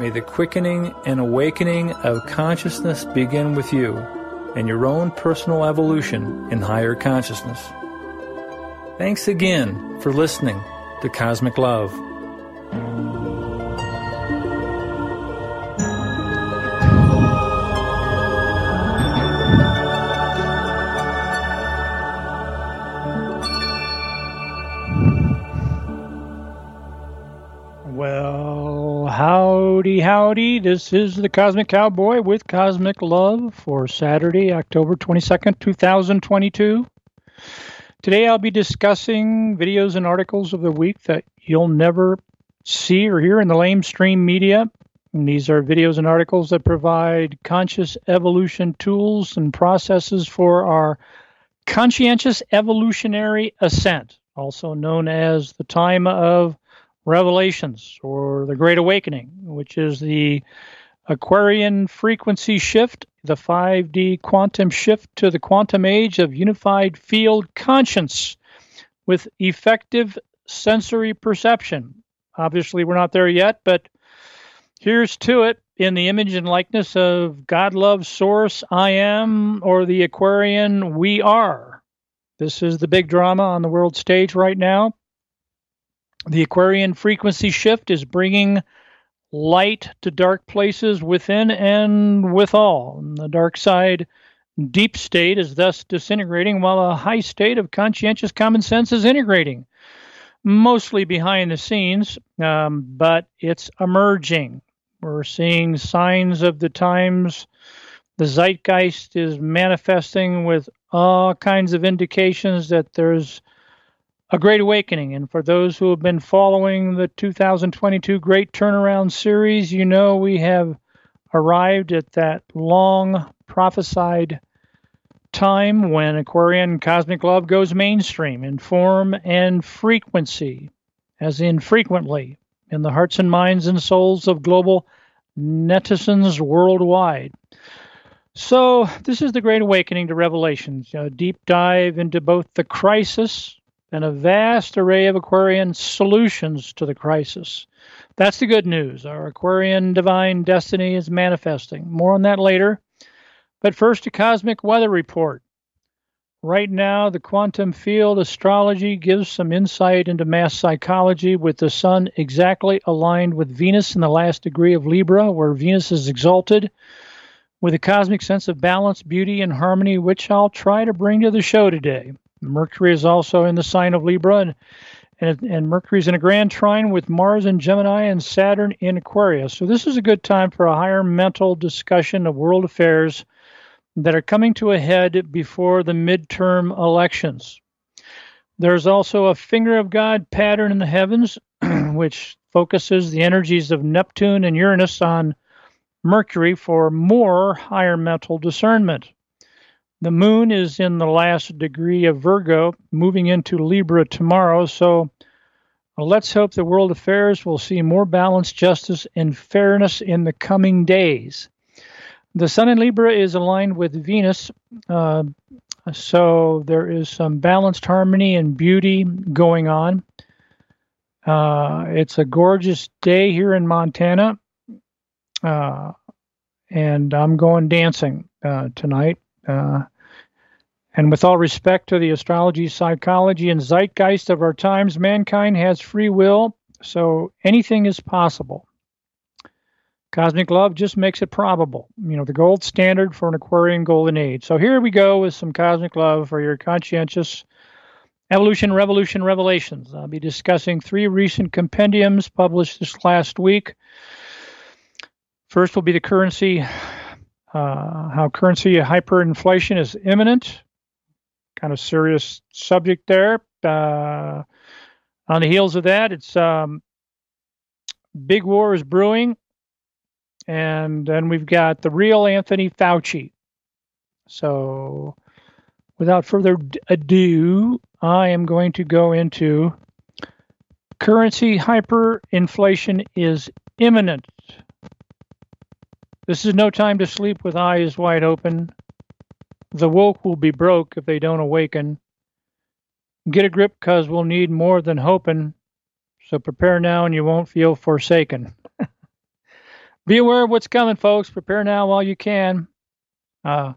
May the quickening and awakening of consciousness begin with you and your own personal evolution in higher consciousness. Thanks again for listening to Cosmic Love. Howdy. This is the Cosmic Cowboy with Cosmic Love for Saturday, October 22nd, 2022. Today I'll be discussing videos and articles of the week that you'll never see or hear in the lamestream media. And these are videos and articles that provide conscious evolution tools and processes for our conscientious evolutionary ascent, also known as the time of revelations or the Great Awakening, which is the Aquarian frequency shift, the 5D quantum shift to the quantum age of unified field conscience with effective sensory perception. Obviously, we're not there yet, but here's to it in the image and likeness of God love source, I am, or the Aquarian, we are. This is the big drama on the world stage right now. The Aquarian frequency shift is bringing light to dark places within and withal. The dark side, deep state, is thus disintegrating, while a high state of conscientious common sense is integrating, mostly behind the scenes, um, but it's emerging. We're seeing signs of the times. The zeitgeist is manifesting with all kinds of indications that there's a great awakening. And for those who have been following the 2022 Great Turnaround series, you know we have arrived at that long prophesied time when Aquarian Cosmic Love goes mainstream in form and frequency, as in frequently, in the hearts and minds and souls of global netizens worldwide. So, this is the Great Awakening to Revelations, a deep dive into both the crisis and a vast array of Aquarian solutions to the crisis. That's the good news. Our Aquarian divine destiny is manifesting. More on that later. But first, a cosmic weather report. Right now, the quantum field astrology gives some insight into mass psychology with the Sun exactly aligned with Venus in the last degree of Libra, where Venus is exalted, with a cosmic sense of balance, beauty, and harmony, which I'll try to bring to the show today. Mercury is also in the sign of Libra, and and, and Mercury's in a grand trine with Mars in Gemini and Saturn in Aquarius. So this is a good time for a higher mental discussion of world affairs that are coming to a head before the midterm elections. There's also a finger of God pattern in the heavens, which focuses the energies of Neptune and Uranus on Mercury for more higher mental discernment. The moon is in the last degree of Virgo, moving into Libra tomorrow. So uh, let's hope the world affairs will see more balance, justice, and fairness in the coming days. The Sun in Libra is aligned with Venus, uh, so there is some balanced harmony and beauty going on. Uh, it's a gorgeous day here in Montana, uh, and I'm going dancing uh, tonight. Uh, and with all respect to the astrology, psychology, and zeitgeist of our times, mankind has free will, so anything is possible. Cosmic love just makes it probable, you know, the gold standard for an Aquarian golden age. So here we go with some cosmic love for your conscientious evolution, revolution, revelations. I'll be discussing three recent compendiums published this last week. First will be the currency, uh, how currency hyperinflation is imminent kind of serious subject there. Uh, on the heels of that, it's um, big war is brewing, and then we've got the real Anthony Fauci. So, without further ado, I am going to go into currency hyperinflation is imminent. This is no time to sleep with eyes wide open. The woke will be broke if they don't awaken. Get a grip, cause we'll need more than hoping. So prepare now and you won't feel forsaken. be aware of what's coming, folks. Prepare now while you can. Uh,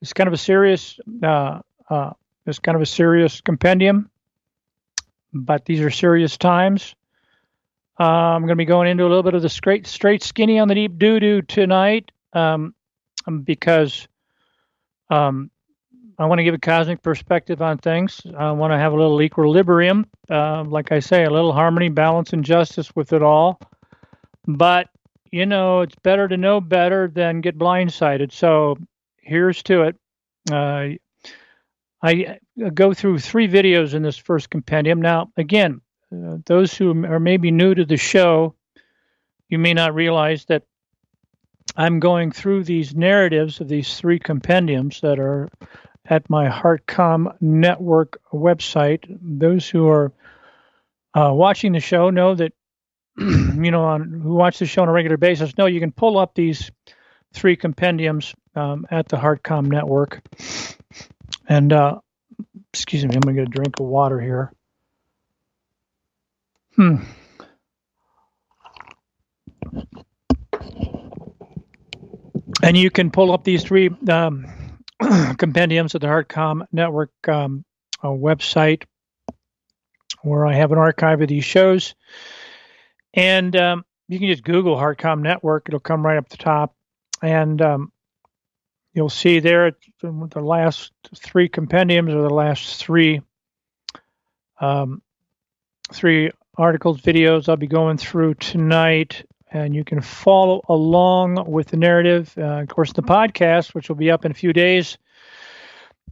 it's kind of a serious, uh, uh, it's kind of a serious compendium, but these are serious times. Uh, I'm going to be going into a little bit of the straight, straight skinny on the deep doo doo tonight, um, because um, I want to give a cosmic perspective on things. I want to have a little equilibrium, uh, like I say, a little harmony, balance, and justice with it all. But you know, it's better to know better than get blindsided. So here's to it. Uh, I go through three videos in this first compendium. Now, again, uh, those who are maybe new to the show, you may not realize that I'm going through these narratives of these three compendiums that are at my HeartCom Network website. Those who are uh, watching the show know that you know, on who watch the show on a regular basis know you can pull up these three compendiums um, at the HeartCom network. And uh, excuse me, I'm going to get a drink of water here. Hmm. And you can pull up these three um, compendiums at the HeartCom network um, website, where I have an archive of these shows. And um, you can just Google HeartCom Network; it'll come right up the top, and um, you'll see there the last three compendiums or the last three um, three articles, videos I'll be going through tonight, and you can follow along with the narrative. Uh, of course, the podcast, which will be up in a few days,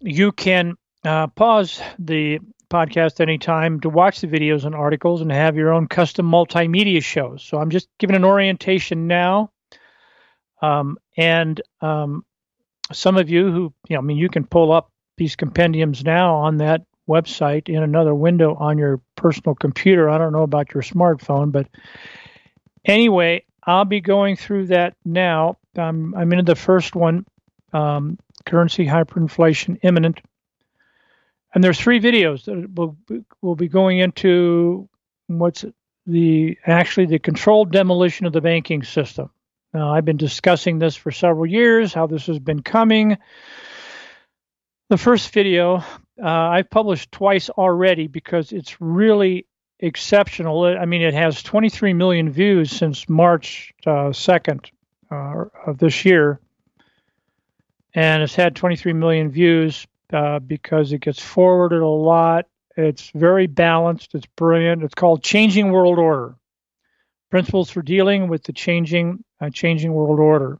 you can uh, pause the podcast anytime to watch the videos and articles and have your own custom multimedia shows. So I'm just giving an orientation now. Um, and um, some of you who, you know, I mean, you can pull up these compendiums now on that website in another window on your personal computer. I don't know about your smartphone, but anyway, I'll be going through that now. I'm in the first one um, currency hyperinflation imminent and there's three videos that will will be going into what's the actually the controlled demolition of the banking system. Now, I've been discussing this for several years, how this has been coming. The first video uh, I've published twice already because it's really exceptional. I mean, it has 23 million views since March uh, 2nd uh, of this year, and it's had 23 million views uh, because it gets forwarded a lot. It's very balanced. It's brilliant. It's called Changing World Order: Principles for Dealing with the Changing uh, Changing World Order.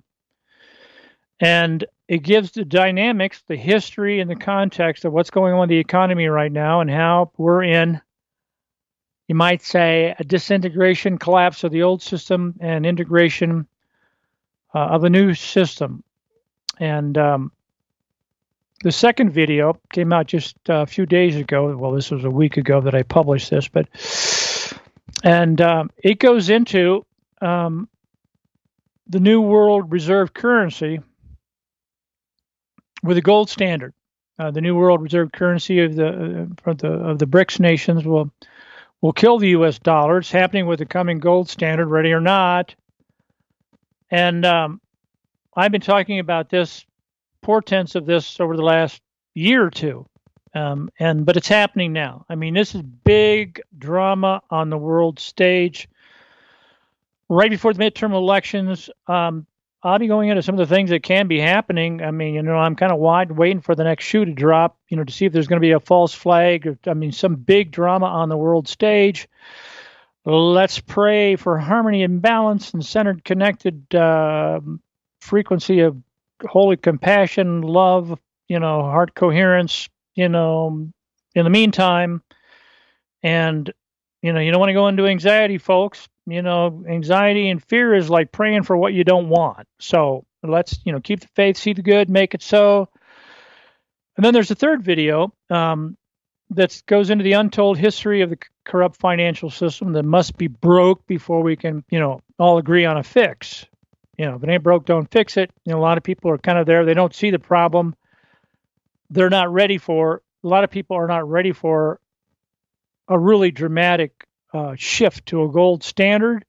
And it gives the dynamics, the history, and the context of what's going on in the economy right now, and how we're in, you might say, a disintegration, collapse of the old system, and integration uh, of a new system. And um, the second video came out just a few days ago. Well, this was a week ago that I published this, but and um, it goes into um, the new world reserve currency with a gold standard. Uh, the new world reserve currency of the uh, the of the BRICS nations will will kill the U.S. dollar. It's happening with the coming gold standard, ready or not. And um, I've been talking about this portents of this over the last year or two. Um, and but it's happening now. I mean, this is big drama on the world stage. Right before the midterm elections, um, I'll be going into some of the things that can be happening. I mean, you know, I'm kind of wide waiting for the next shoe to drop, you know, to see if there's going to be a false flag. Or, I mean, some big drama on the world stage. Let's pray for harmony and balance and centered, connected uh, frequency of holy compassion, love, you know, heart coherence, you know, in the meantime. And, you know, you don't want to go into anxiety, folks. You know, anxiety and fear is like praying for what you don't want. So let's, you know, keep the faith, see the good, make it so. And then there's a third video um, that goes into the untold history of the corrupt financial system that must be broke before we can, you know, all agree on a fix. You know, if it ain't broke, don't fix it. You know, a lot of people are kind of there. They don't see the problem. They're not ready for. A lot of people are not ready for a really dramatic uh, shift to a gold standard.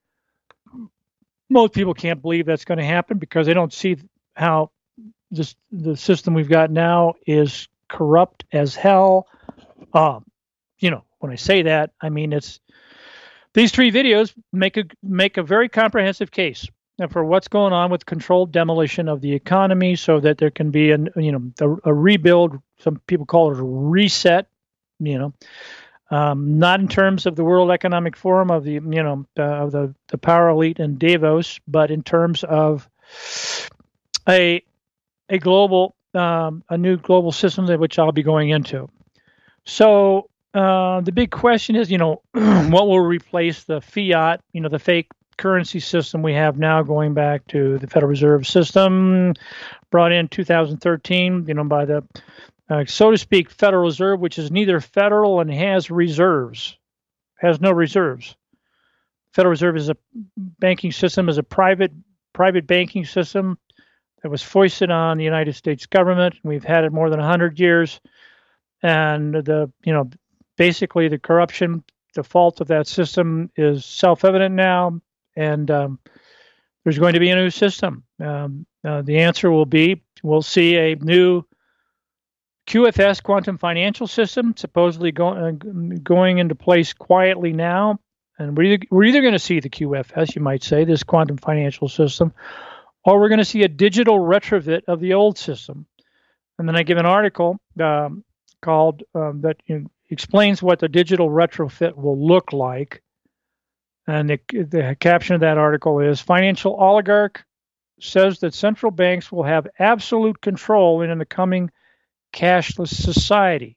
most people can't believe that's going to happen because they don't see how this the system we've got now is corrupt as hell. Um, you know, when I say that, I mean it's these three videos make a make a very comprehensive case for what's going on with controlled demolition of the economy, so that there can be a you know a, a rebuild. Some people call it a reset. You know, um, not in terms of the World Economic Forum of the you know uh, of the the power elite in Davos, but in terms of a a global um, a new global system that which I'll be going into. So uh, the big question is, you know, what will replace the fiat, you know, the fake currency system we have now, going back to the Federal Reserve System, brought in 2013, you know, by the uh, so to speak, Federal Reserve, which is neither federal and has reserves, has no reserves. Federal Reserve is a banking system, is a private private banking system that was foisted on the United States government. We've had it more than 100 years, and the you know basically the corruption, the fault of that system is self-evident now, and um, there's going to be a new system. Um, uh, the answer will be we'll see a new QFS quantum financial system supposedly go, uh, going into place quietly now. And we're either, we're either going to see the QFS, you might say, this quantum financial system, or we're going to see a digital retrofit of the old system. And then I give an article um, called um, that you know, explains what the digital retrofit will look like. And the, the caption of that article is Financial Oligarch says that central banks will have absolute control in the coming cashless society.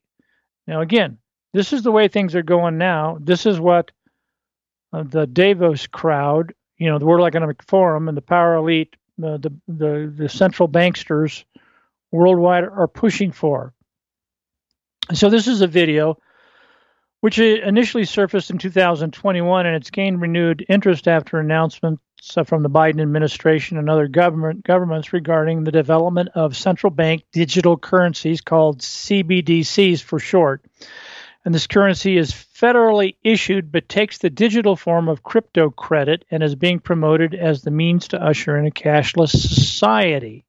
Now, again, this is the way things are going now. This is what uh, the Davos crowd, you know, the World Economic Forum and the power elite, uh, the, the, the central banksters worldwide are pushing for. So, this is a video which initially surfaced in 2021 and it's gained renewed interest after announcements from the Biden administration and other government governments regarding the development of central bank digital currencies called CBDCs for short. And this currency is federally issued but takes the digital form of crypto credit and is being promoted as the means to usher in a cashless society.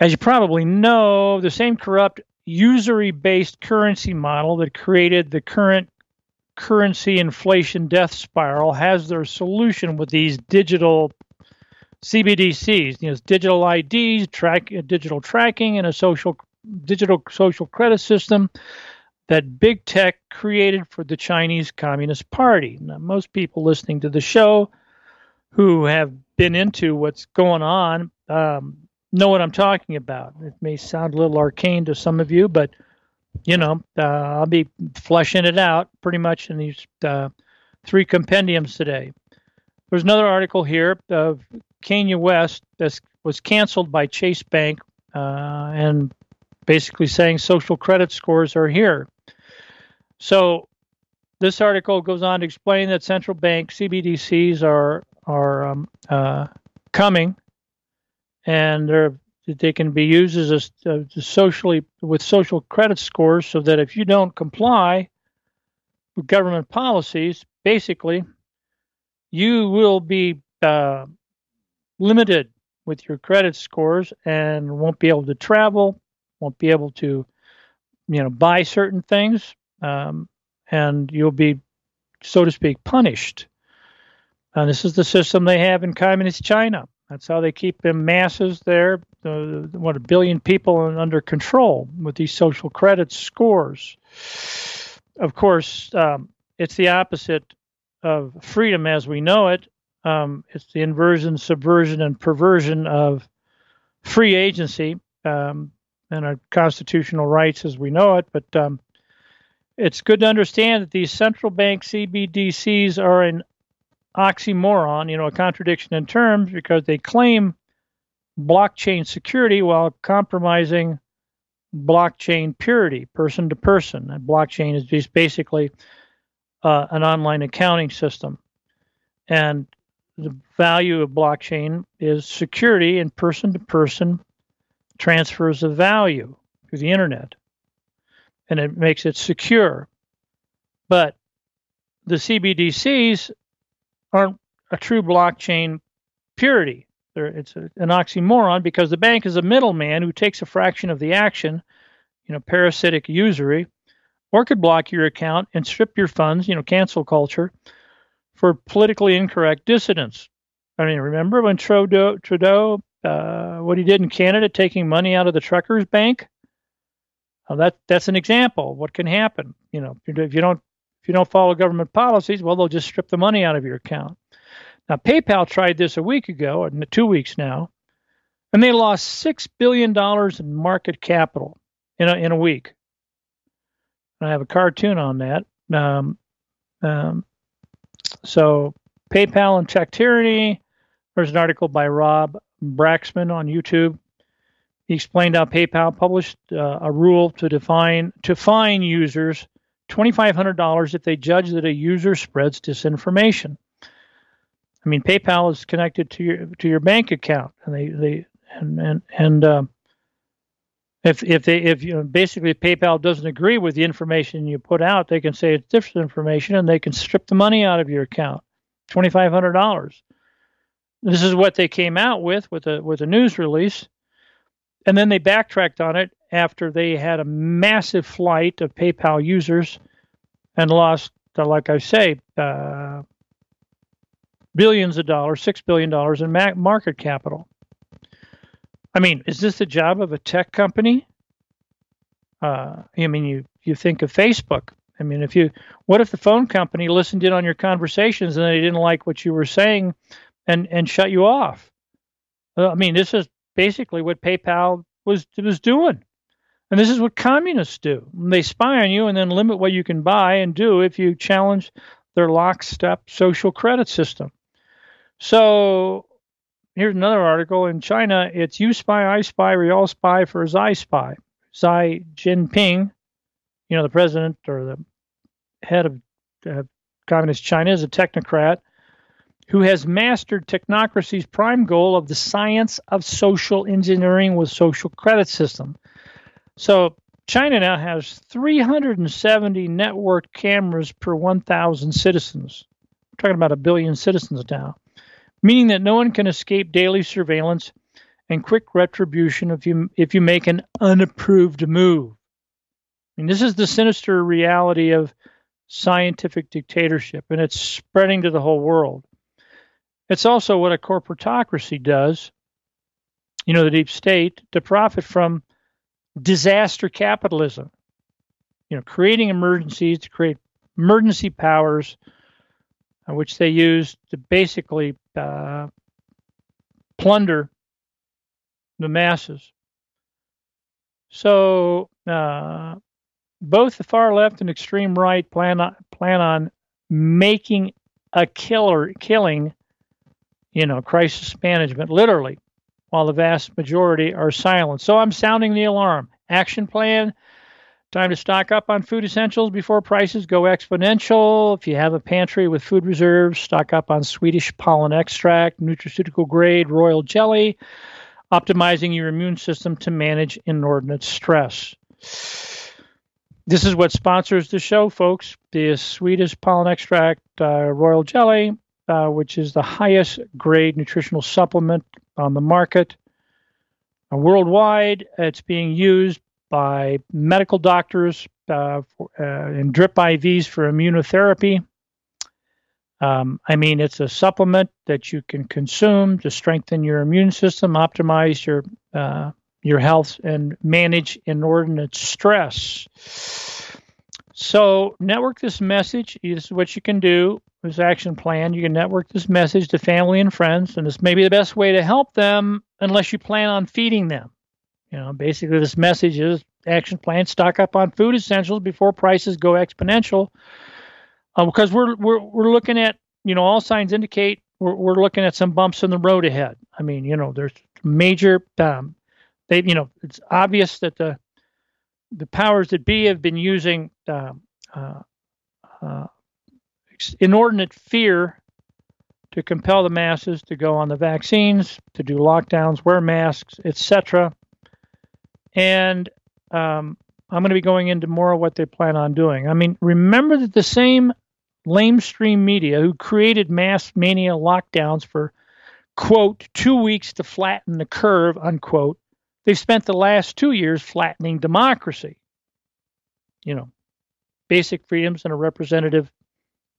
As you probably know, the same corrupt usury based currency model that created the current currency inflation death spiral has their solution with these digital CBDCs, you know, digital IDs, track digital tracking, and a social digital social credit system that big tech created for the Chinese Communist Party. Now, most people listening to the show who have been into what's going on um, know what I'm talking about. It may sound a little arcane to some of you, but you know, uh, I'll be fleshing it out pretty much in these uh, three compendiums today. There's another article here of Kanye West that was canceled by Chase Bank uh, and basically saying social credit scores are here. So this article goes on to explain that central bank CBDCs are are um, uh, coming, and they're they can be used as a, uh, socially with social credit scores so that if you don't comply with government policies, basically, you will be uh, limited with your credit scores and won't be able to travel, won't be able to, you know, buy certain things, um, and you'll be, so to speak, punished. And this is the system they have in communist China. That's how they keep them masses there, the, what a billion people under control with these social credit scores. Of course, um, it's the opposite of freedom as we know it. Um, it's the inversion, subversion, and perversion of free agency um, and our constitutional rights as we know it. But um, it's good to understand that these central bank CBDCs are an oxymoron, you know, a contradiction in terms because they claim blockchain security while compromising blockchain purity, person to person. And blockchain is just basically uh, an online accounting system. And the value of blockchain is security and person to person transfers of value through the internet. And it makes it secure. But the CBDCs aren't a true blockchain purity. It's a, an oxymoron because the bank is a middleman who takes a fraction of the action, you know, parasitic usury, or could block your account and strip your funds, you know, cancel culture, for politically incorrect dissidents. I mean, remember when Trudeau, Trudeau uh, what he did in Canada, taking money out of the truckers' bank? Well, that that's an example what can happen. You know, if you don't if you don't follow government policies, well, they'll just strip the money out of your account. Now, PayPal tried this a week ago, or two weeks now, and they lost six billion dollars in market capital in a, in a week. And I have a cartoon on that. Um, um, so, PayPal and tech tyranny. There's an article by Rob Braxman on YouTube. He explained how PayPal published uh, a rule to define to fine users $2,500 if they judge that a user spreads disinformation. I mean, PayPal is connected to your to your bank account, and they they and and and uh, if if they if you know, basically PayPal doesn't agree with the information you put out, they can say it's different information, and they can strip the money out of your account, twenty five hundred dollars. This is what they came out with with a with a news release, and then they backtracked on it after they had a massive flight of PayPal users and lost, uh, like I say, uh, billions of dollars, six billion dollars in market capital. I mean, is this the job of a tech company? Uh, I mean, you you think of Facebook. I mean, if you, what if the phone company listened in on your conversations and they didn't like what you were saying and and shut you off. I mean, this is basically what PayPal was was doing, and this is what communists do. They spy on you and then limit what you can buy and do if you challenge their lockstep social credit system. So here's another article in China. It's you spy, I spy, we all spy for Xi spy. Xi Jinping, you know, the president or the head of uh, communist China, is a technocrat who has mastered technocracy's prime goal of the science of social engineering with social credit system. So China now has 370 networked cameras per 1,000 citizens. We're talking about a billion citizens now, meaning that no one can escape daily surveillance and quick retribution if you if you make an unapproved move. I mean, this is the sinister reality of scientific dictatorship, and it's spreading to the whole world. It's also what a corporatocracy does, you know, the deep state, to profit from disaster capitalism. You know, creating emergencies to create emergency powers, uh, which they use to basically uh, plunder the masses. So uh, both the far left and extreme right plan on, plan on making a killer killing you know, crisis management, literally, while the vast majority are silent. So I'm sounding the alarm. Action plan. Time to stock up on food essentials before prices go exponential. If you have a pantry with food reserves, stock up on Swedish pollen extract, nutraceutical grade royal jelly, optimizing your immune system to manage inordinate stress. This is what sponsors the show, folks. The Swedish pollen extract uh, royal jelly uh, which is the highest grade nutritional supplement on the market. Uh, worldwide, it's being used by medical doctors uh, for, uh, in drip IVs for immunotherapy. Um, I mean, it's a supplement that you can consume to strengthen your immune system, optimize your uh, your health, and manage inordinate stress. So, network this message. This is what you can do this action plan. You can network this message to family and friends, and this may be the best way to help them unless you plan on feeding them. You know, basically, this message is action plan: stock up on food essentials before prices go exponential. Uh, because we're we're we're looking at you know all signs indicate we're we're looking at some bumps in the road ahead. I mean, you know, there's major um, they you know it's obvious that the the powers that be have been using uh, uh, uh inordinate fear to compel the masses to go on the vaccines, to do lockdowns, wear masks, etc. And um, I'm going to be going into more of what they plan on doing. I mean, remember that the same lamestream media who created mass mania lockdowns for, quote, two weeks to flatten the curve, unquote, they've spent the last two years flattening democracy. You know, basic freedoms in a representative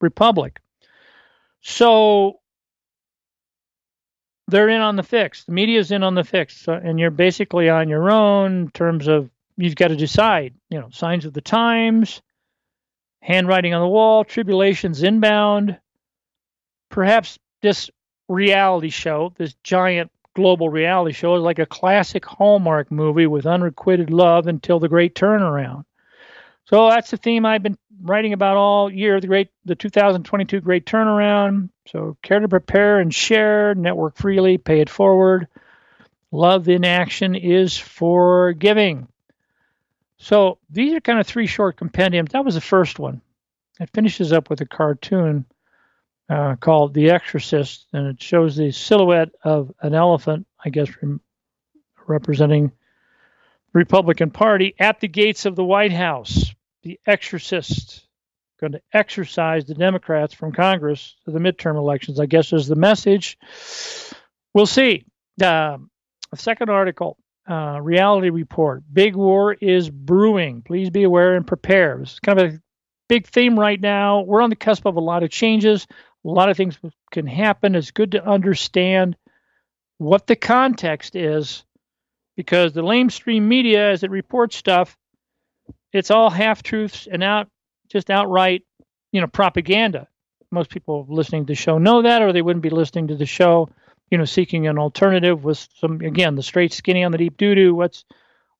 republic. So they're in on the fix. The media's in on the fix, uh, and you're basically on your own in terms of you've got to decide. You know, signs of the times, handwriting on the wall, tribulations inbound. Perhaps this reality show, this giant global reality show, is like a classic Hallmark movie with unrequited love until the great turnaround. So that's the theme I've been writing about all year. The great, the 2022 great turnaround. So care to prepare and share, network freely, pay it forward. Love in action is forgiving. So these are kind of three short compendiums. That was the first one. It finishes up with a cartoon uh, called The Exorcist, and it shows the silhouette of an elephant, I guess, representing Republican Party at the gates of the White House the exorcist going to exorcise the Democrats from Congress to the midterm elections. I guess is the message. We'll see. Uh, second article, uh, reality report. Big war is brewing. Please be aware and prepare. It's kind of a big theme right now. We're on the cusp of a lot of changes. A lot of things can happen. It's good to understand what the context is because the lamestream media, as it reports stuff, it's all half truths and out just outright, you know, propaganda. Most people listening to the show know that, or they wouldn't be listening to the show, you know, seeking an alternative with some again the straight skinny on the deep doo doo. What's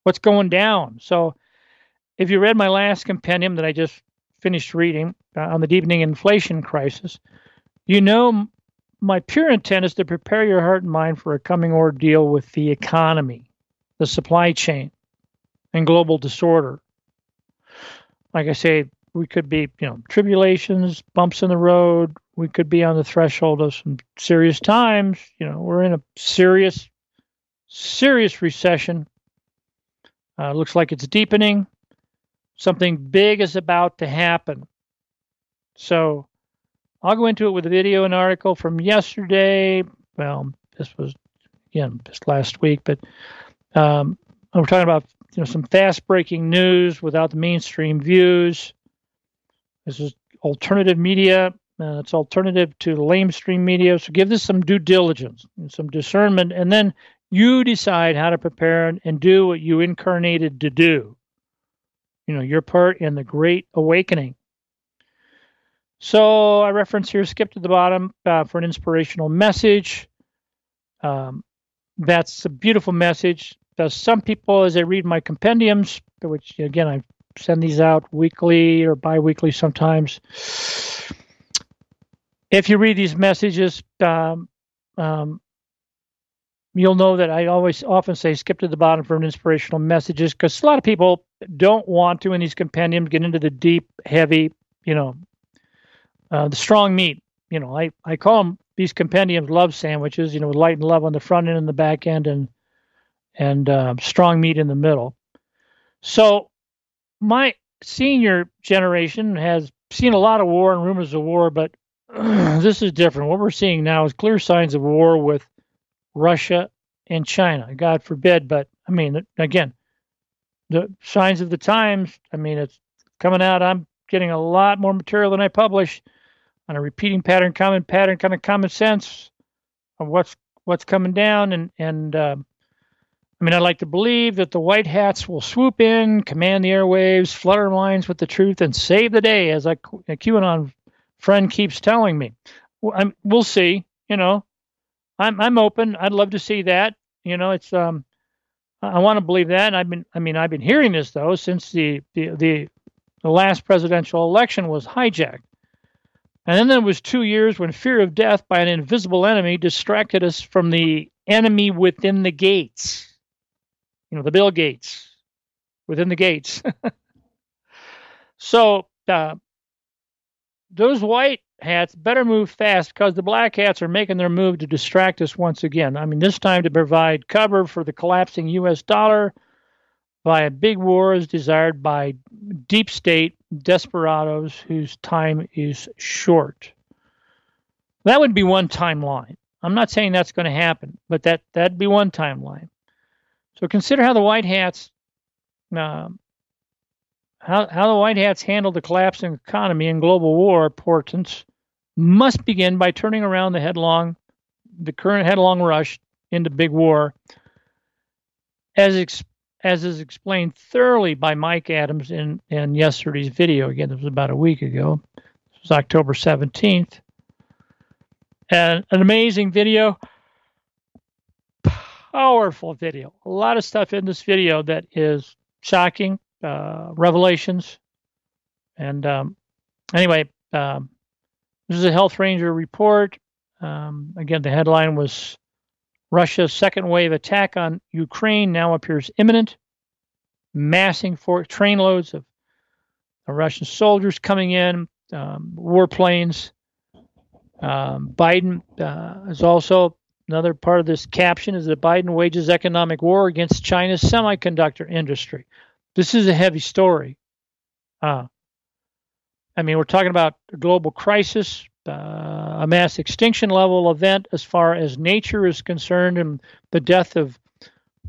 what's going down? So, if you read my last compendium that I just finished reading uh, on the deepening inflation crisis, you know my pure intent is to prepare your heart and mind for a coming ordeal with the economy, the supply chain, and global disorder like I say, we could be, you know, tribulations, bumps in the road. We could be on the threshold of some serious times. You know, we're in a serious, serious recession. Uh, looks like it's deepening. Something big is about to happen. So I'll go into it with a video and article from yesterday. Well, this was again just last week, but um, we're talking about you know some fast breaking news without the mainstream views. This is alternative media. Uh, it's alternative to lamestream media. So give this some due diligence and some discernment, and then you decide how to prepare and do what you incarnated to do. You know your part in the Great Awakening. So I reference here, skip to the bottom uh, for an inspirational message. Um, that's a beautiful message some people, as they read my compendiums, which again I send these out weekly or biweekly sometimes. If you read these messages, um, um, you'll know that I always often say skip to the bottom for an inspirational messages because a lot of people don't want to in these compendiums get into the deep, heavy, you know, uh, the strong meat. You know, I, I call them these compendiums love sandwiches, you know, with light and love on the front end and the back end and and uh, strong meat in the middle. So my senior generation has seen a lot of war and rumors of war, but this is different. What we're seeing now is clear signs of war with Russia and China. God forbid, but I mean, again, the signs of the times. I mean, it's coming out. I'm getting a lot more material than I publish on a repeating pattern, common pattern, kind of common sense of what's what's coming down, and and uh, I mean, I'd like to believe that the white hats will swoop in, command the airwaves, our minds with the truth, and save the day, as a QAnon friend keeps telling me. Well, we'll see. You know, I'm I'm open. I'd love to see that. You know, it's um, I want to believe that. And I've been, I mean, I've been hearing this though since the the the, the last presidential election was hijacked. And then there was two years when fear of death by an invisible enemy distracted us from the enemy within the gates you know, the Bill Gates within the gates. so uh, those white hats better move fast because the black hats are making their move to distract us once again. I mean, this time to provide cover for the collapsing U.S. dollar, by a big war is desired by deep state desperados whose time is short. That would be one timeline. I'm not saying that's going to happen, but that that'd be one timeline. So consider how the White Hats, uh, how how the White Hats handled the collapsing economy and global war portents must begin by turning around the headlong, the current headlong rush into big war, as ex- as is explained thoroughly by Mike Adams in, in yesterday's video. Again, this was about a week ago. This was October 17th. And an amazing video, powerful video. A lot of stuff in this video that is shocking, uh, revelations. And um, anyway, um, this is a Health Ranger report. Um, again, the headline was Russia's second wave attack on Ukraine now appears imminent. Massing for trainloads of Russian soldiers coming in, um, warplanes. Um, Biden uh, is also another part of this caption is that Biden wages economic war against China's semiconductor industry. This is a heavy story. Uh, I mean, we're talking about a global crisis, uh, a mass extinction level event as far as nature is concerned, and the death of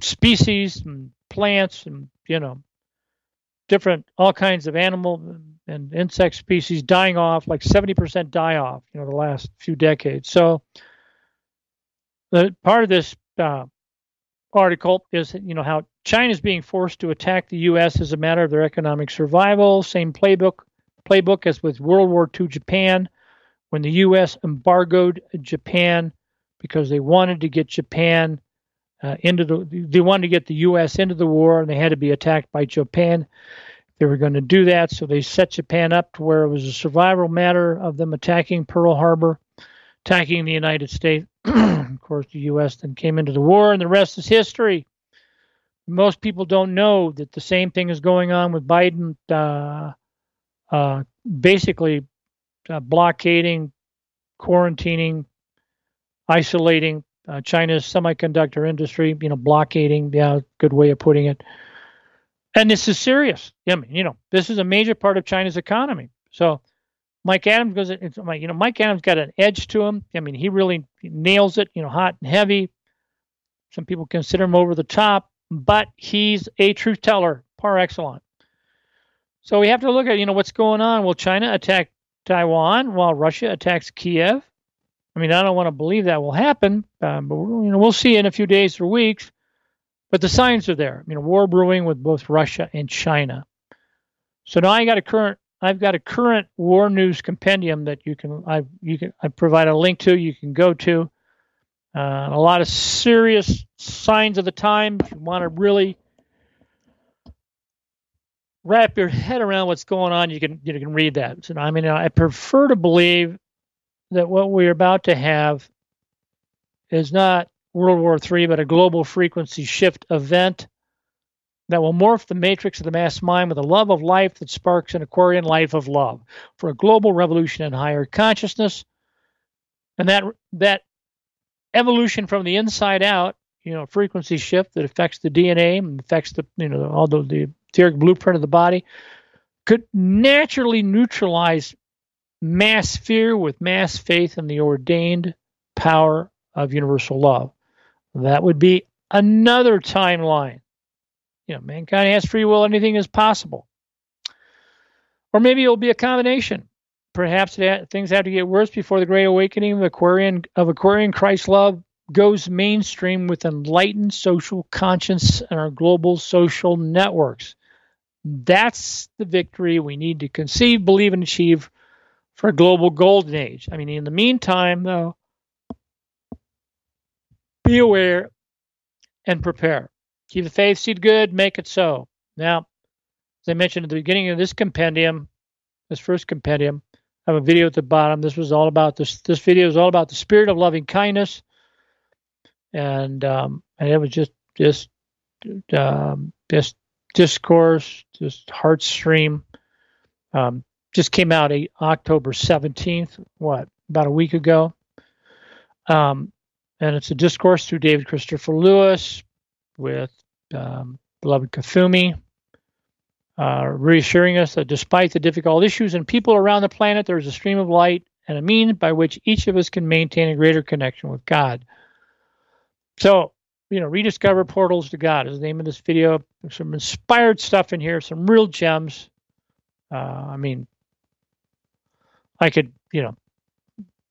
species and plants and you know different all kinds of animal and insect species dying off, like 70% die off, you know, the last few decades. So the part of this uh, article is, you know, how China is being forced to attack the U.S. as a matter of their economic survival. Same playbook playbook as with World War II Japan, when the U.S. embargoed Japan because they wanted to get Japan uh, into the they wanted to get the U.S. into the war, and they had to be attacked by Japan. They were going to do that, so they set Japan up to where it was a survival matter of them attacking Pearl Harbor, attacking the United States. of course, the U.S. then came into the war, and the rest is history. Most people don't know that the same thing is going on with Biden. Uh, uh, basically uh, blockading, quarantining, isolating uh, China's semiconductor industry. You know, blockading. Yeah, good way of putting it. And this is serious. I mean, you know, this is a major part of China's economy. So Mike Adams goes, you know, Mike Adams got an edge to him. I mean, he really nails it. You know, hot and heavy. Some people consider him over the top, but he's a truth teller par excellence. So we have to look at, you know, what's going on. Will China attack Taiwan while Russia attacks Kiev? I mean, I don't want to believe that will happen, um, but you know, we'll see in a few days or weeks. But the signs are there. You know, war brewing with both Russia and China. So now I got a current. I've got a current war news compendium that you can. I you can. I provide a link to. You can go to. Uh, a lot of serious signs of the time. If you want to really wrap your head around what's going on, you can you can read that. So, I mean, I prefer to believe that what we're about to have is not World War III, but a global frequency shift event that will morph the matrix of the mass mind with a love of life that sparks an Aquarian life of love for a global revolution in higher consciousness. And that that evolution from the inside out, you know, frequency shift that affects the DNA and affects the you know all the, the etheric blueprint of the body, could naturally neutralize mass fear with mass faith in the ordained power of universal love. That would be another timeline. You know, mankind has free will, anything is possible. Or maybe it'll be a combination. Perhaps things have to get worse before the great awakening of Aquarian of Aquarian Christ love goes mainstream with enlightened social conscience and our global social networks. That's the victory we need to conceive, believe, and achieve for a global golden age. I mean, in the meantime, though, be aware and prepare. Keep the faith seed good, make it so. Now, as I mentioned at the beginning of this compendium, this first compendium, I have a video at the bottom. This was all about this. This video is all about the spirit of loving kindness, and um, and it was just just um, just discourse, just heart stream. Um, just came out a, October 17th, what, about a week ago. Um, and it's a discourse through David Christopher Lewis with um, beloved Kuthumi, uh, reassuring us that despite the difficult issues and people around the planet, there is a stream of light and a means by which each of us can maintain a greater connection with God. So, you know, rediscover portals to God is the name of this video. There's some inspired stuff in here, some real gems. Uh, I mean, I could, you know,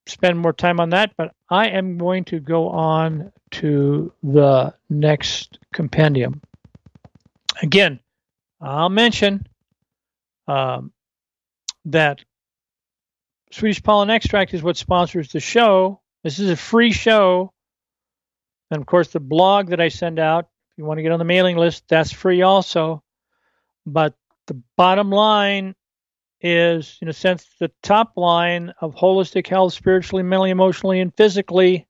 spend more time on that, but I am going to go on to the next compendium. Again, I'll mention um, that Swedish pollen extract is what sponsors the show. This is a free show. And of course, the blog that I send out, if you want to get on the mailing list, that's free also. But the bottom line is, in a sense, the top line of holistic health, spiritually, mentally, emotionally, and physically.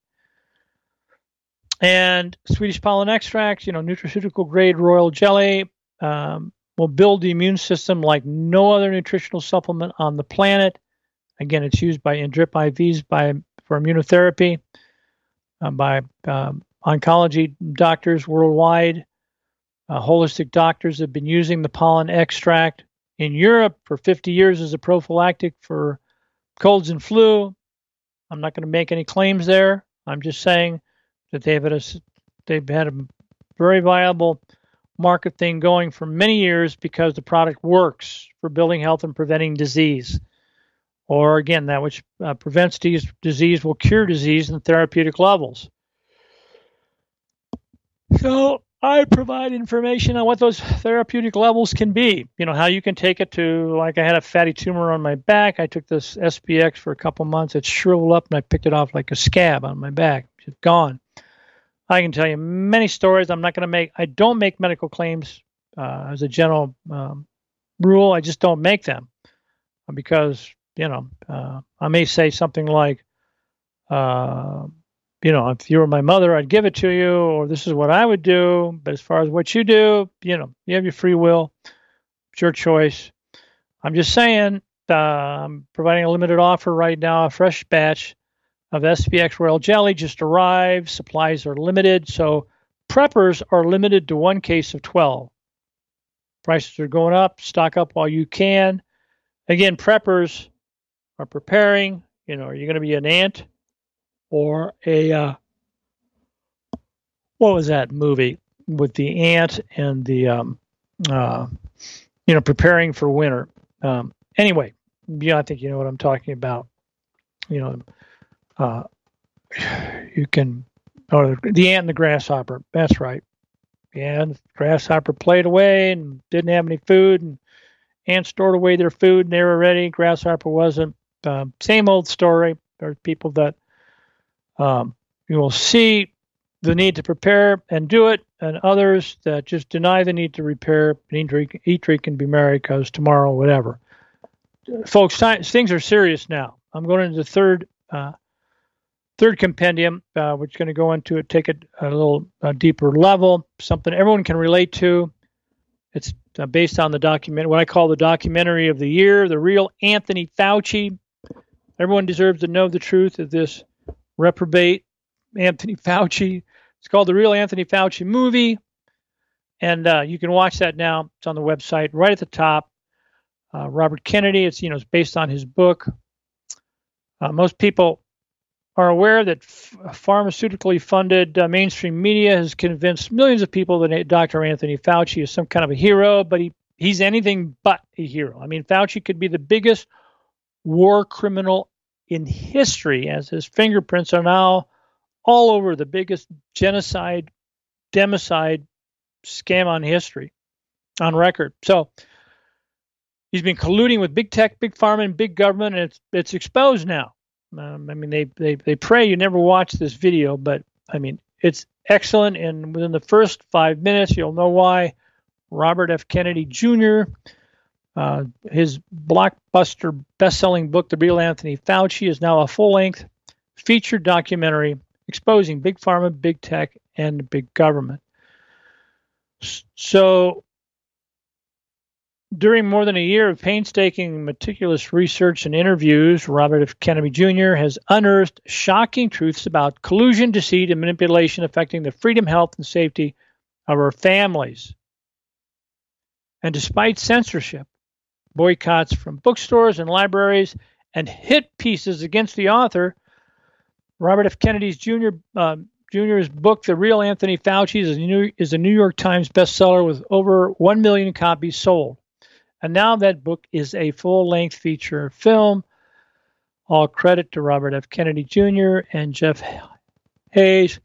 And Swedish pollen extracts, you know, nutraceutical grade royal jelly um, will build the immune system like no other nutritional supplement on the planet. Again, it's used by in drip IVs by for immunotherapy uh, by um, oncology doctors worldwide. Uh, holistic doctors have been using the pollen extract in Europe for 50 years as a prophylactic for colds and flu. I'm not going to make any claims there. I'm just saying that they've had a, they've had a very viable market thing going for many years because the product works for building health and preventing disease. Or again, that which uh, prevents disease will cure disease in therapeutic levels. So I provide information on what those therapeutic levels can be. You know, how you can take it to, like, I had a fatty tumor on my back. I took this SPX for a couple months. It shriveled up and I picked it off like a scab on my back. It's gone. I can tell you many stories. I'm not going to make, I don't make medical claims uh, as a general um, rule. I just don't make them because, you know, uh, I may say something like, uh, you know, if you were my mother, I'd give it to you, or this is what I would do. But as far as what you do, you know, you have your free will. It's your choice. I'm just saying, uh, I'm providing a limited offer right now, a fresh batch of SPX Royal Jelly just arrived. Supplies are limited, so preppers are limited to one case of 12. Prices are going up. Stock up while you can. Again, preppers are preparing. You know, are you going to be an ant? Or a uh, what was that movie with the ant and the um, uh, you know preparing for winter. Um, anyway, yeah, I think you know what I'm talking about. You know, uh, you can or the ant and the grasshopper. That's right. Yeah, grasshopper played away and didn't have any food, and ants stored away their food and they were ready. Grasshopper wasn't. Uh, same old story. There's people that um, you will see the need to prepare and do it, and others that just deny the need to repair, eat, drink, eat, drink, and be merry because tomorrow, whatever. Folks, things are serious now. I'm going into the third uh, third compendium, uh, which is going to go into it, take it a little deeper level, something everyone can relate to. It's uh, based on the document, what I call the documentary of the year, the real Anthony Fauci. Everyone deserves to know the truth of this reprobate Anthony Fauci. It's called the Real Anthony Fauci Movie, and uh, you can watch that now. It's on the website right at the top. Uh, Robert Kennedy. It's you know it's based on his book. Uh, most people are aware that f- pharmaceutically funded uh, mainstream media has convinced millions of people that Dr. Anthony Fauci is some kind of a hero, but he he's anything but a hero. I mean, Fauci could be the biggest war criminal in history, as his fingerprints are now all over the biggest genocide, democide scam on history, on record. So he's been colluding with big tech, big pharma, and big government, and it's it's exposed now. Um, I mean, they, they they pray you never watch this video, but I mean, it's excellent. And within the first five minutes, you'll know why. Robert F. Kennedy Jr. Uh, his blockbuster best-selling book, The Real Anthony Fauci, is now a full-length feature documentary exposing big pharma, big tech, and big government. So, during more than a year of painstaking, meticulous research and interviews, Robert F. Kennedy Jr. has unearthed shocking truths about collusion, deceit, and manipulation affecting the freedom, health, and safety of our families. And despite censorship, boycotts from bookstores and libraries, and hit pieces against the author, Robert F. Kennedy's Jr. Uh, Jr.'s book, The Real Anthony Fauci, is a, New, is a New York Times bestseller with over 1 million copies sold. And now that book is a full length feature film. All credit to Robert F. Kennedy Jr. and Jeff Hays.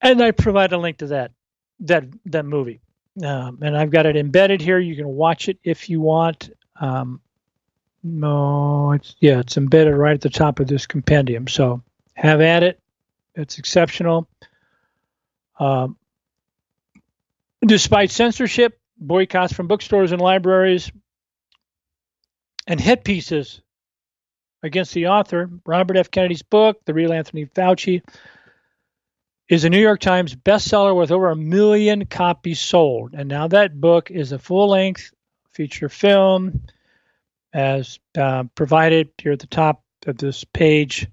And I provide a link to that that that movie. Um, and I've got it embedded here. You can watch it if you want. Um, no, it's yeah, it's embedded right at the top of this compendium. So have at it. It's exceptional. Um, despite censorship, boycotts from bookstores and libraries, and hit pieces against the author, Robert F. Kennedy's book, The Real Anthony Fauci, is a New York Times bestseller with over a million copies sold. And now that book is a full length feature film, as uh, provided here at the top of this page.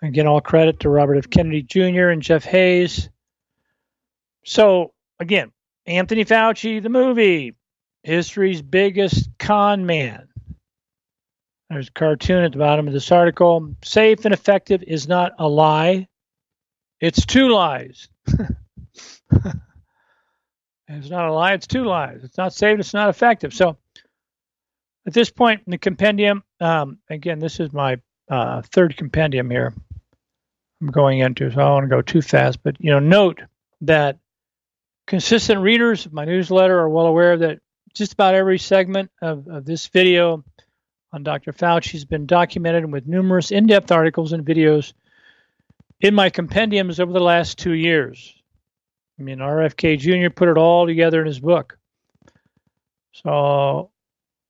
Again, all credit to Robert F. Kennedy Jr. and Jeff Hays. So, again, Anthony Fauci, the movie, history's biggest con man. There's a cartoon at the bottom of this article. Safe and effective is not a lie, it's two lies. it's not a lie, it's two lies. It's not saved, it's not effective. So, at this point in the compendium, um, again, this is my uh, third compendium here. I'm going into, so I don't want to go too fast, but you know, note that consistent readers of my newsletter are well aware that just about every segment of, of this video on Dr. Fauci has been documented with numerous in-depth articles and videos in my compendiums over the last two years. I mean, RFK Jr. put it all together in his book. So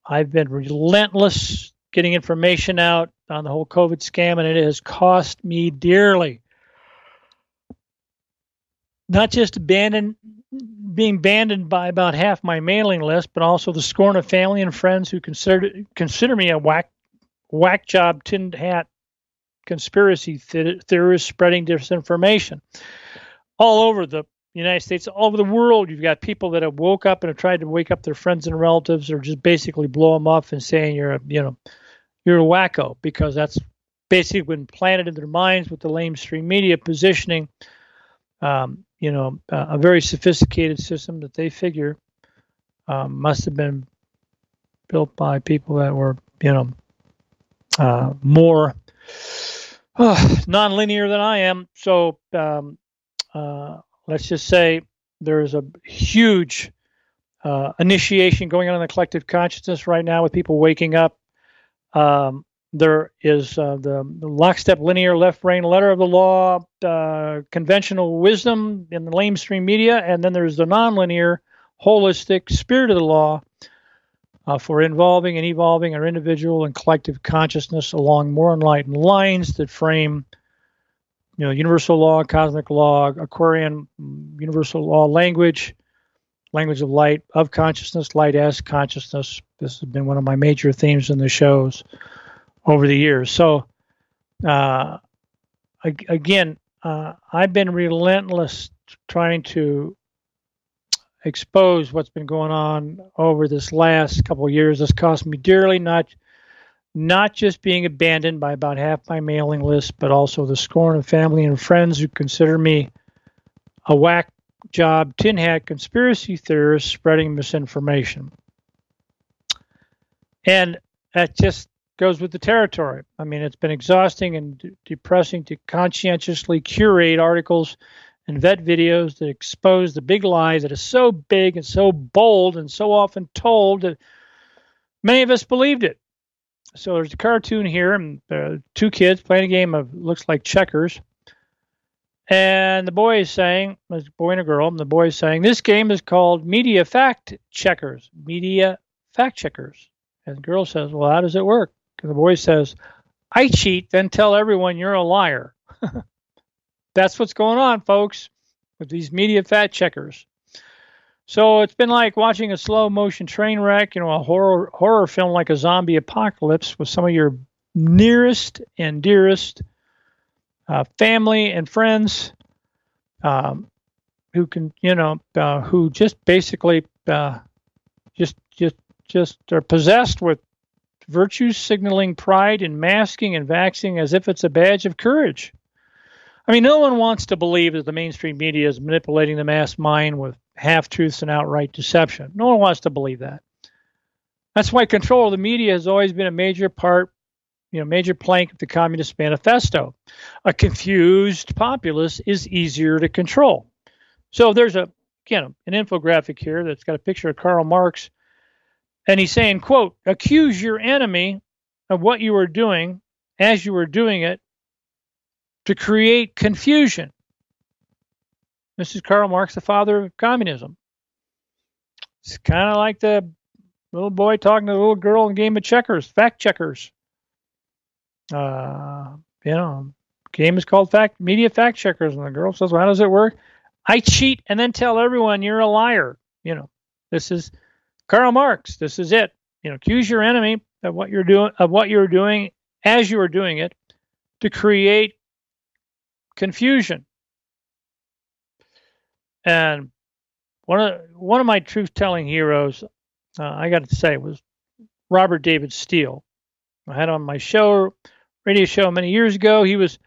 I've been relentless getting information out on the whole COVID scam, and it has cost me dearly. Not just abandoned, being abandoned by about half my mailing list, but also the scorn of family and friends who consider consider me a whack whack job tin hat conspiracy theorists spreading disinformation all over the United States, all over the world. You've got people that have woke up and have tried to wake up their friends and relatives, or just basically blow them off and saying you're a you know you're a wacko because that's basically been planted in their minds with the lamestream media positioning. Um, you know, uh, a very sophisticated system that they figure um, must have been built by people that were, you know, uh, more uh, nonlinear than I am. So um, uh, let's just say there's a huge uh, initiation going on in the collective consciousness right now with people waking up. Um, there is uh, the, lockstep linear left brain letter of the law, uh, conventional wisdom in the lamestream media, and then there's the nonlinear, holistic spirit of the law uh, for involving and evolving our individual and collective consciousness along more enlightened lines that frame, you know, universal law, cosmic law, Aquarian universal law language, language of light, of consciousness, light as consciousness. This has been one of my major themes in the shows over the years. So, uh, again, uh, I've been relentless trying to expose what's been going on over this last couple of years. This cost me dearly, not not just being abandoned by about half my mailing list, but also the scorn of family and friends who consider me a whack job, tin hat conspiracy theorist spreading misinformation. And that just goes with the territory. I mean, it's been exhausting and d- depressing to conscientiously curate articles and vet videos that expose the big lie that is so big and so bold and so often told that many of us believed it. So there's a cartoon here, and uh, two kids playing a game of looks like checkers. And the boy is saying, a boy and a girl, and the boy is saying, this game is called Media Fact Checkers. Media Fact Checkers. And the girl says, well, how does it work? And the boy says, I cheat, then tell everyone you're a liar. That's what's going on, folks, with these media fact checkers. So it's been like watching a slow motion train wreck, you know, a horror horror film like a zombie apocalypse with some of your nearest and dearest uh, family and friends um, who can, you know, uh, who just basically uh, just just just are possessed with virtue signaling pride and masking and vaxing as if it's a badge of courage. I mean, no one wants to believe that the mainstream media is manipulating the mass mind with half truths and outright deception. No one wants to believe that. That's why control of the media has always been a major part, you know, major plank of the Communist Manifesto. A confused populace is easier to control. So there's a again an infographic here that's got a picture of Karl Marx, and he's saying, "quote Accuse your enemy of what you are doing as you are doing it to create confusion." This is Karl Marx, the father of communism. It's kind of like the little boy talking to the little girl in game of checkers, fact checkers. Uh, you know, game is called fact media fact checkers, and the girl says, well, "How does it work?" I cheat and then tell everyone you're a liar. You know, this is Karl Marx. This is it. You know, accuse your enemy of what you're doing of what you're doing as you are doing it to create confusion. And one of one of my truth telling heroes, uh, I got to say, was Robert David Steele. I had on my show, radio show many years ago. He was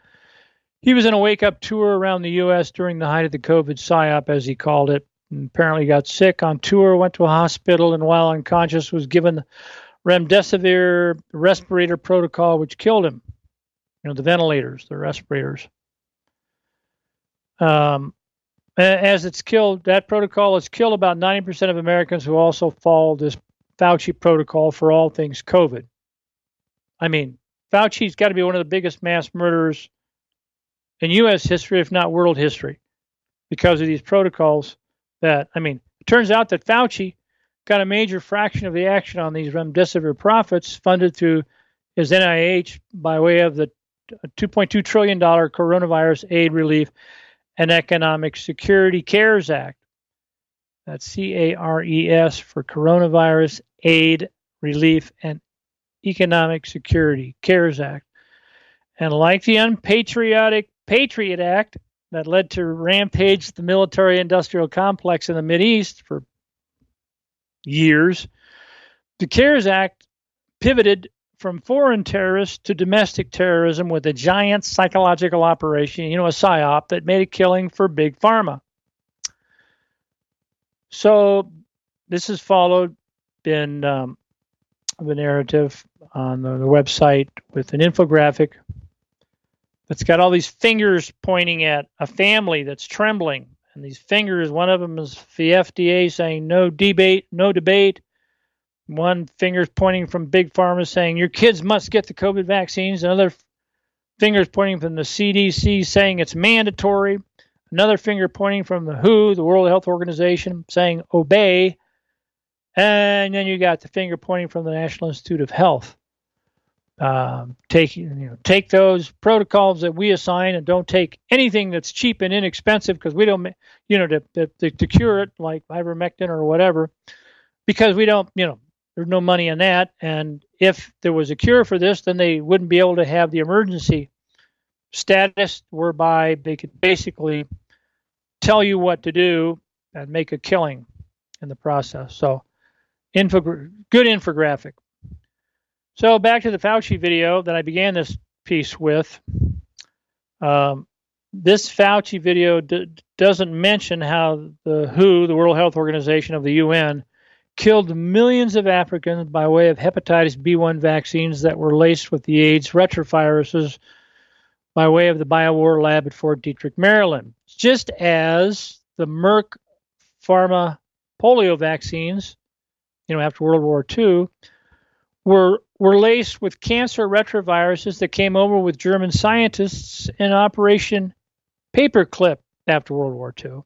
he was in a wake up tour around the U.S. during the height of the COVID psyop, as he called it. And apparently, got sick on tour, went to a hospital, and while unconscious, was given remdesivir respirator protocol, which killed him. You know, the ventilators, the respirators. Um, as it's killed, that protocol has killed about 90% of Americans who also follow this Fauci protocol for all things COVID. I mean, Fauci's got to be one of the biggest mass murderers in U.S. history, if not world history, because of these protocols. That I mean, it turns out that Fauci got a major fraction of the action on these remdesivir profits funded through his NIH by way of the 2.2 trillion dollar coronavirus aid relief and economic security cares act that's c-a-r-e-s for coronavirus aid relief and economic security cares act and like the unpatriotic Patriot Act that led to rampage the military industrial complex in the East for years. The CARES Act pivoted from foreign terrorists to domestic terrorism with a giant psychological operation, you know, a psyop that made a killing for big pharma. So this has followed in um, the narrative on the, the website with an infographic that's got all these fingers pointing at a family that's trembling. And these fingers, one of them is the FDA saying no debate, no debate. One finger's pointing from big pharma saying your kids must get the COVID vaccines. Another finger's pointing from the CDC saying it's mandatory. Another finger pointing from the WHO, the World Health Organization, saying obey. And then you got the finger pointing from the National Institute of Health um, take you know take those protocols that we assign and don't take anything that's cheap and inexpensive because we don't you know to, to, to cure it like ivermectin or whatever because we don't you know there's no money in that. And if there was a cure for this then they wouldn't be able to have the emergency status whereby they could basically tell you what to do and make a killing in the process. So info good infographic. So back to the Fauci video that I began this piece with. Um, this Fauci video d- doesn't mention how the WHO, the World Health Organization of the UN, killed millions of Africans by way of hepatitis B1 vaccines that were laced with the AIDS retroviruses by way of the BioWar lab at Fort Detrick, Maryland. Just as the Merck Pharma polio vaccines, you know, after World War II, were were laced with cancer retroviruses that came over with German scientists in Operation Paperclip after World War II.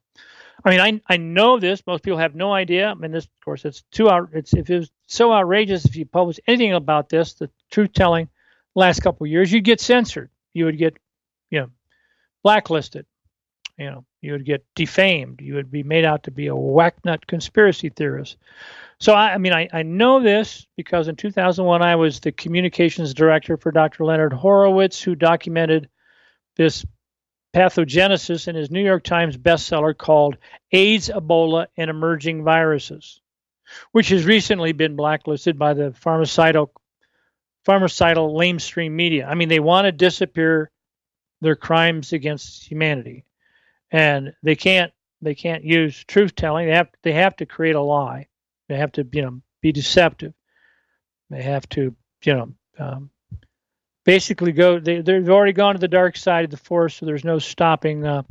I mean, I I know this. Most people have no idea. I mean, this, of course, it's too out. It's if it was so outrageous if you publish anything about this, the truth telling, last couple of years, you'd get censored. You would get, you know, blacklisted. You know, you would get defamed. You would be made out to be a whacknut conspiracy theorist. So, I, I mean, I, I know this because in 2001 I was the communications director for Dr. Leonard Horowitz, who documented this pathogenesis in his New York Times bestseller called AIDS, Ebola, and Emerging Viruses, which has recently been blacklisted by the pharmaceutical, pharmaceutical lamestream media. I mean, they want to disappear their crimes against humanity, and they can't. They can't use truth telling. They have. They have to create a lie. They have to, you know, be deceptive. They have to, you know, um, basically go. They, they've already gone to the dark side of the force, so there's no stopping uh,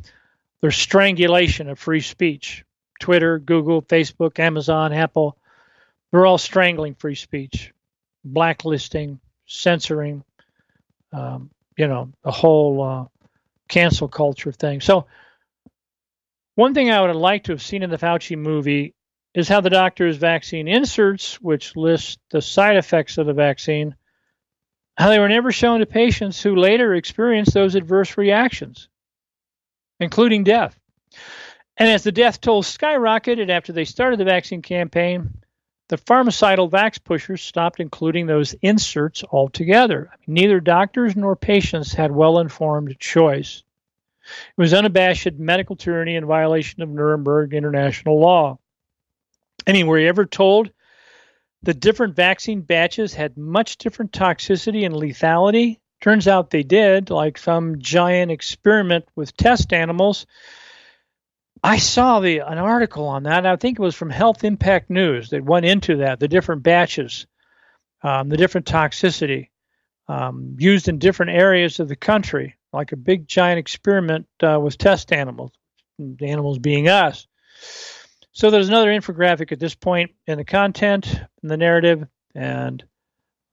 their strangulation of free speech. Twitter, Google, Facebook, Amazon, Apple, they're all strangling free speech, blacklisting, censoring, um, you know, the whole uh, cancel culture thing. So, one thing I would have liked to have seen in the Fauci movie is how the doctor's vaccine inserts, which list the side effects of the vaccine, how they were never shown to patients who later experienced those adverse reactions, including death. And as the death toll skyrocketed after they started the vaccine campaign, the pharmaceutical vax pushers stopped including those inserts altogether. Neither doctors nor patients had well informed choice. It was unabashed medical tyranny in violation of Nuremberg international law. I mean, were you ever told the different vaccine batches had much different toxicity and lethality. Turns out they did, like some giant experiment with test animals. I saw the an article on that. I think it was from Health Impact News that went into that, the different batches, um, the different toxicity um, used in different areas of the country, like a big giant experiment uh, with test animals, the animals being us. So there's another infographic at this point in the content, in the narrative, and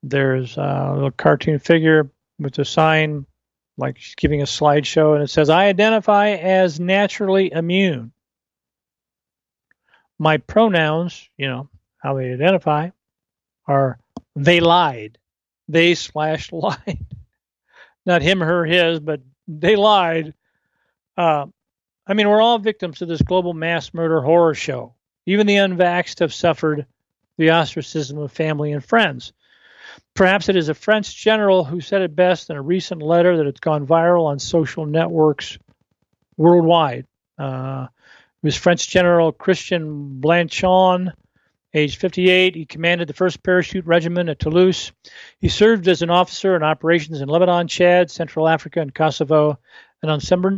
there's a little cartoon figure with a sign like she's giving a slideshow, and it says, I identify as naturally immune. My pronouns, you know, how they identify, are they lied. They slash lied. Not him, her, his, but they lied. Uh, I mean, we're all victims of this global mass murder horror show. Even the unvaxxed have suffered the ostracism of family and friends. Perhaps it is a French general who said it best in a recent letter that has gone viral on social networks worldwide. Uh, it was French General Christian Blanchon, age 58. He commanded the 1st Parachute Regiment at Toulouse. He served as an officer in operations in Lebanon, Chad, Central Africa, and Kosovo, and on December,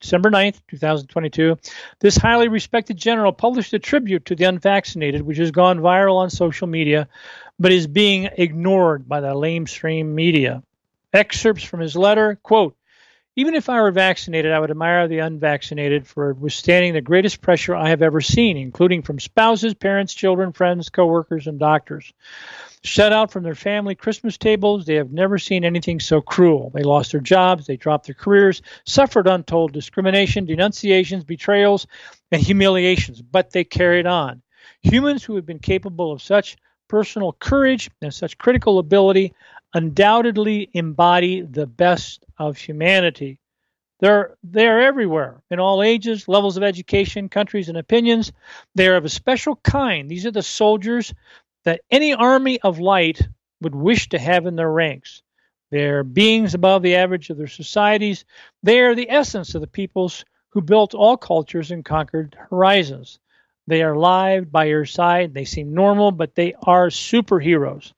December 9th, 2022, this highly respected general published a tribute to the unvaccinated, which has gone viral on social media, but is being ignored by the lamestream media. Excerpts from his letter, quote, even if I were vaccinated, I would admire the unvaccinated for withstanding the greatest pressure I have ever seen, including from spouses, parents, children, friends, coworkers, and doctors. Shut out from their family Christmas tables, they have never seen anything so cruel. They lost their jobs, they dropped their careers, suffered untold discrimination, denunciations, betrayals, and humiliations, but they carried on. Humans who have been capable of such personal courage and such critical ability undoubtedly embody the best of humanity. They're, they're everywhere, in all ages, levels of education, countries, and opinions. They are of a special kind. These are the soldiers that any army of light would wish to have in their ranks. They're beings above the average of their societies. They are the essence of the peoples who built all cultures and conquered horizons. They are live by your side. They seem normal, but they are superheroes.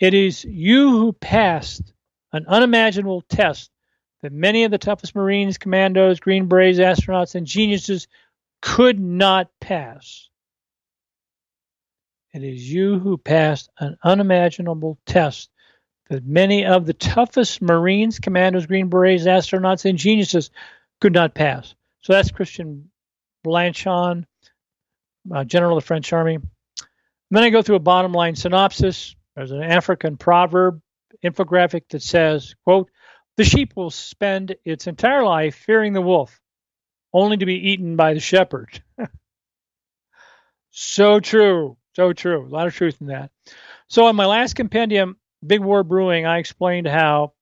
It is you who passed an unimaginable test that many of the toughest Marines, commandos, Green Berets, astronauts, and geniuses could not pass. It is you who passed an unimaginable test that many of the toughest Marines, Commandos, Green Berets, astronauts, and geniuses could not pass. So that's Christian Blanchon, uh, General of the French Army. And then I go through a bottom line synopsis. There's an African proverb infographic that says, quote, the sheep will spend its entire life fearing the wolf, only to be eaten by the shepherd. so true. So true. A lot of truth in that. So, in my last compendium, Big War Brewing, I explained how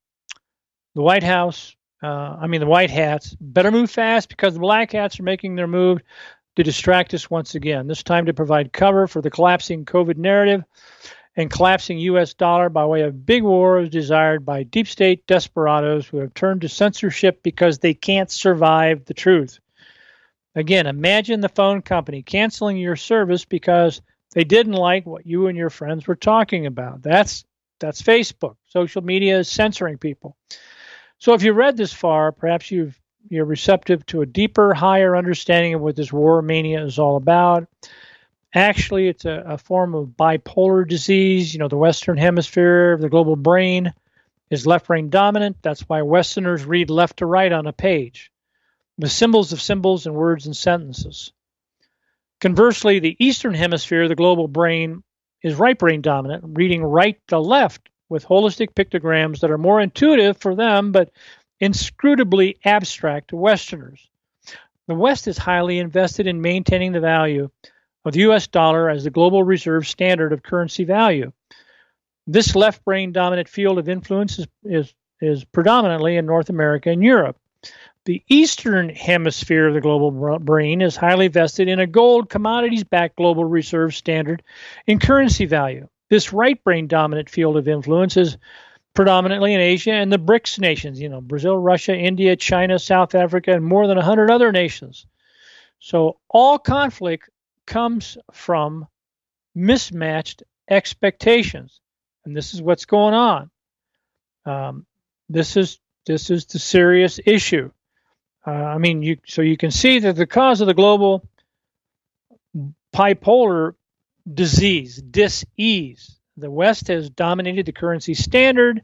the White House, uh, I mean, the White Hats, better move fast because the Black Hats are making their move to distract us once again, this time to provide cover for the collapsing COVID narrative and collapsing U.S. dollar by way of big wars desired by deep state desperados who have turned to censorship because they can't survive the truth. Again, imagine the phone company canceling your service because they didn't like what you and your friends were talking about. That's that's Facebook. Social media is censoring people. So if you read this far, perhaps you've you're receptive to a deeper, higher understanding of what this war mania is all about. Actually, it's a, a form of bipolar disease. You know, the Western Hemisphere, the global brain, is left brain dominant. That's why Westerners read left to right on a page with symbols of symbols and words and sentences. Conversely, the Eastern Hemisphere, the global brain, is right brain dominant, reading right to left with holistic pictograms that are more intuitive for them, but inscrutably abstract to Westerners. The West is highly invested in maintaining the value of the US dollar as the global reserve standard of currency value. This left brain dominant field of influence is, is, is predominantly in North America and Europe. The eastern hemisphere of the global brain is highly vested in a gold commodities backed global reserve standard in currency value. This right brain dominant field of influence is predominantly in Asia and the BRICS nations, you know, Brazil, Russia, India, China, South Africa, and more than 100 other nations. So all conflict comes from mismatched expectations. And this is what's going on. Um, this is this is the serious issue. Uh, I mean, you so you can see that the cause of the global bipolar disease, dis-ease. The West has dominated the currency standard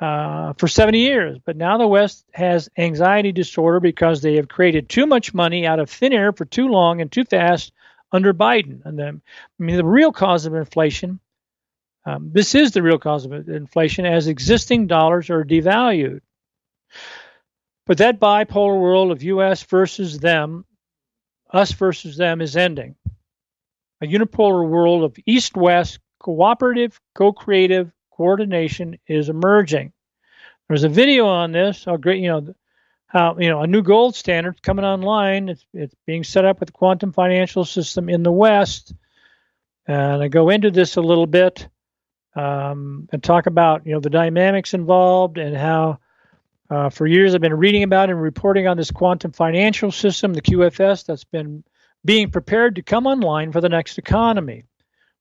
uh, for 70 years, but now the West has anxiety disorder because they have created too much money out of thin air for too long and too fast under Biden. And then, I mean, the real cause of inflation. Um, this is the real cause of inflation as existing dollars are devalued. But that bipolar world of US versus them, us versus them, is ending. A unipolar world of East West cooperative, co creative coordination is emerging. There's a video on this. How great, you know, how you know a new gold standard coming online. It's it's being set up with the quantum financial system in the West, and I go into this a little bit um, and talk about you know the dynamics involved and how uh, for years, I've been reading about and reporting on this quantum financial system, the QFS, that's been being prepared to come online for the next economy.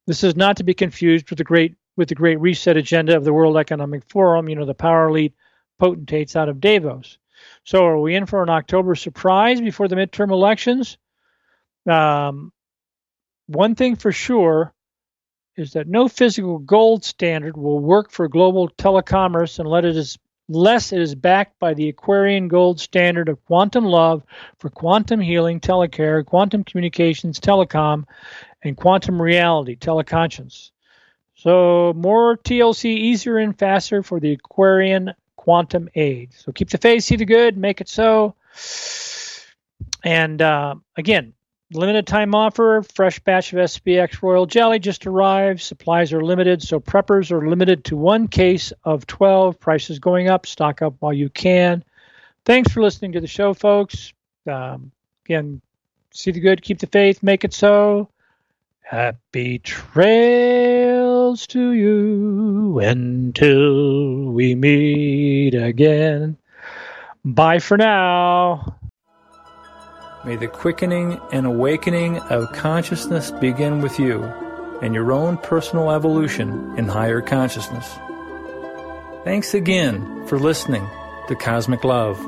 This is not to be confused with the great with the great reset agenda of the World Economic Forum. You know, the power elite potentates out of Davos. So, are we in for an October surprise before the midterm elections? Um, one thing for sure is that no physical gold standard will work for global telecommerce unless it is Less it is backed by the Aquarian gold standard of quantum love for quantum healing, telecare, quantum communications, telecom, and quantum reality, teleconscience. So more TLC easier and faster for the Aquarian quantum age. So keep the faith, see the good, make it so. And uh, again, Limited time offer. Fresh batch of SPX Royal Jelly just arrived. Supplies are limited, so preppers are limited to one case of 12. Prices going up. Stock up while you can. Thanks for listening to the show, folks. Um, again, see the good, keep the faith, make it so. Happy trails to you until we meet again. Bye for now. May the quickening and awakening of consciousness begin with you and your own personal evolution in higher consciousness. Thanks again for listening to Cosmic Love.